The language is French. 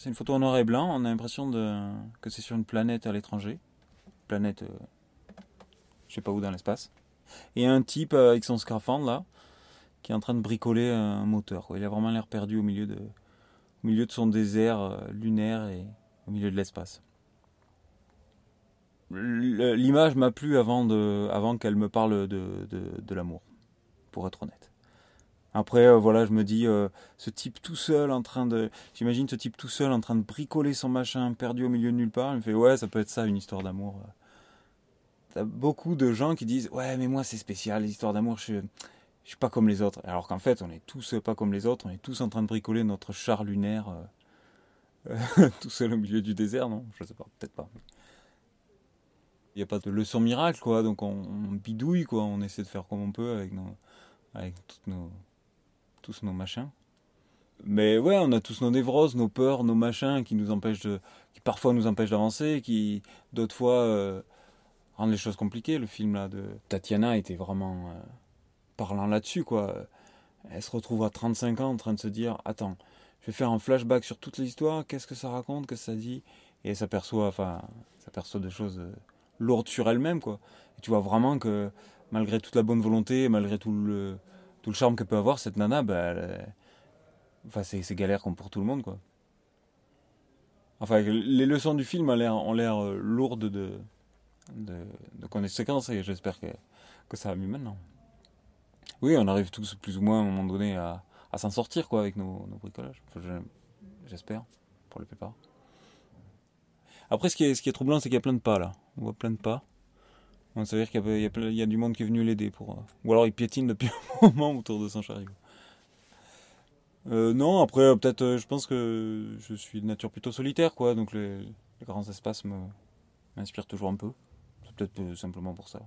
C'est une photo en noir et blanc. On a l'impression que c'est sur une planète à l'étranger. Planète, euh, je sais pas où dans l'espace. Et un type euh, avec son scaphandre là, qui est en train de bricoler un moteur. Il a vraiment l'air perdu au milieu de, au milieu de son désert euh, lunaire et au milieu de l'espace. L'image m'a plu avant, avant qu'elle me parle de, de l'amour, pour être honnête. Après, euh, voilà, je me dis, euh, ce type tout seul en train de. J'imagine ce type tout seul en train de bricoler son machin perdu au milieu de nulle part. Il me fait, ouais, ça peut être ça, une histoire d'amour. T'as beaucoup de gens qui disent, ouais, mais moi c'est spécial, l'histoire d'amour, je, je suis pas comme les autres. Alors qu'en fait, on est tous pas comme les autres, on est tous en train de bricoler notre char lunaire euh, tout seul au milieu du désert, non? Je sais pas, peut-être pas. Il n'y a pas de leçon miracle, quoi, donc on, on, bidouille, quoi, on essaie de faire comme on peut avec, nos, avec toutes nos nos machins. Mais ouais, on a tous nos névroses, nos peurs, nos machins qui nous empêchent de, qui parfois nous empêchent d'avancer, qui d'autres fois euh, rendent les choses compliquées. Le film là de Tatiana était vraiment euh, parlant là-dessus quoi. Elle se retrouve à 35 ans en train de se dire attends, je vais faire un flashback sur toute l'histoire, qu'est-ce que ça raconte, qu'est-ce que ça dit, et elle s'aperçoit, enfin, s'aperçoit de choses euh, lourdes sur elle-même quoi. Et tu vois vraiment que malgré toute la bonne volonté, malgré tout le tout le charme que peut avoir cette nana, bah, enfin, c'est galère comme pour tout le monde, quoi. Enfin, les leçons du film ont l'air euh, lourdes de, de, de conséquences et j'espère que, que ça va mieux maintenant. Oui, on arrive tous plus ou moins à un moment donné à, à s'en sortir, quoi, avec nos, nos bricolages. J'espère, pour le plupart. Après, ce qui est, ce qui est troublant, c'est qu'il y a plein de pas, là. On voit plein de pas. Donc, ça veut dire qu'il y, a du monde qui est venu l'aider. pour. Euh, ou alors il piétine depuis un moment autour de son chariot. Euh, non, après, euh, peut-être, je pense que je suis de nature plutôt solitaire, quoi. Donc les, les grands espaces m'inspirent toujours un peu. C'est peut-être simplement pour ça.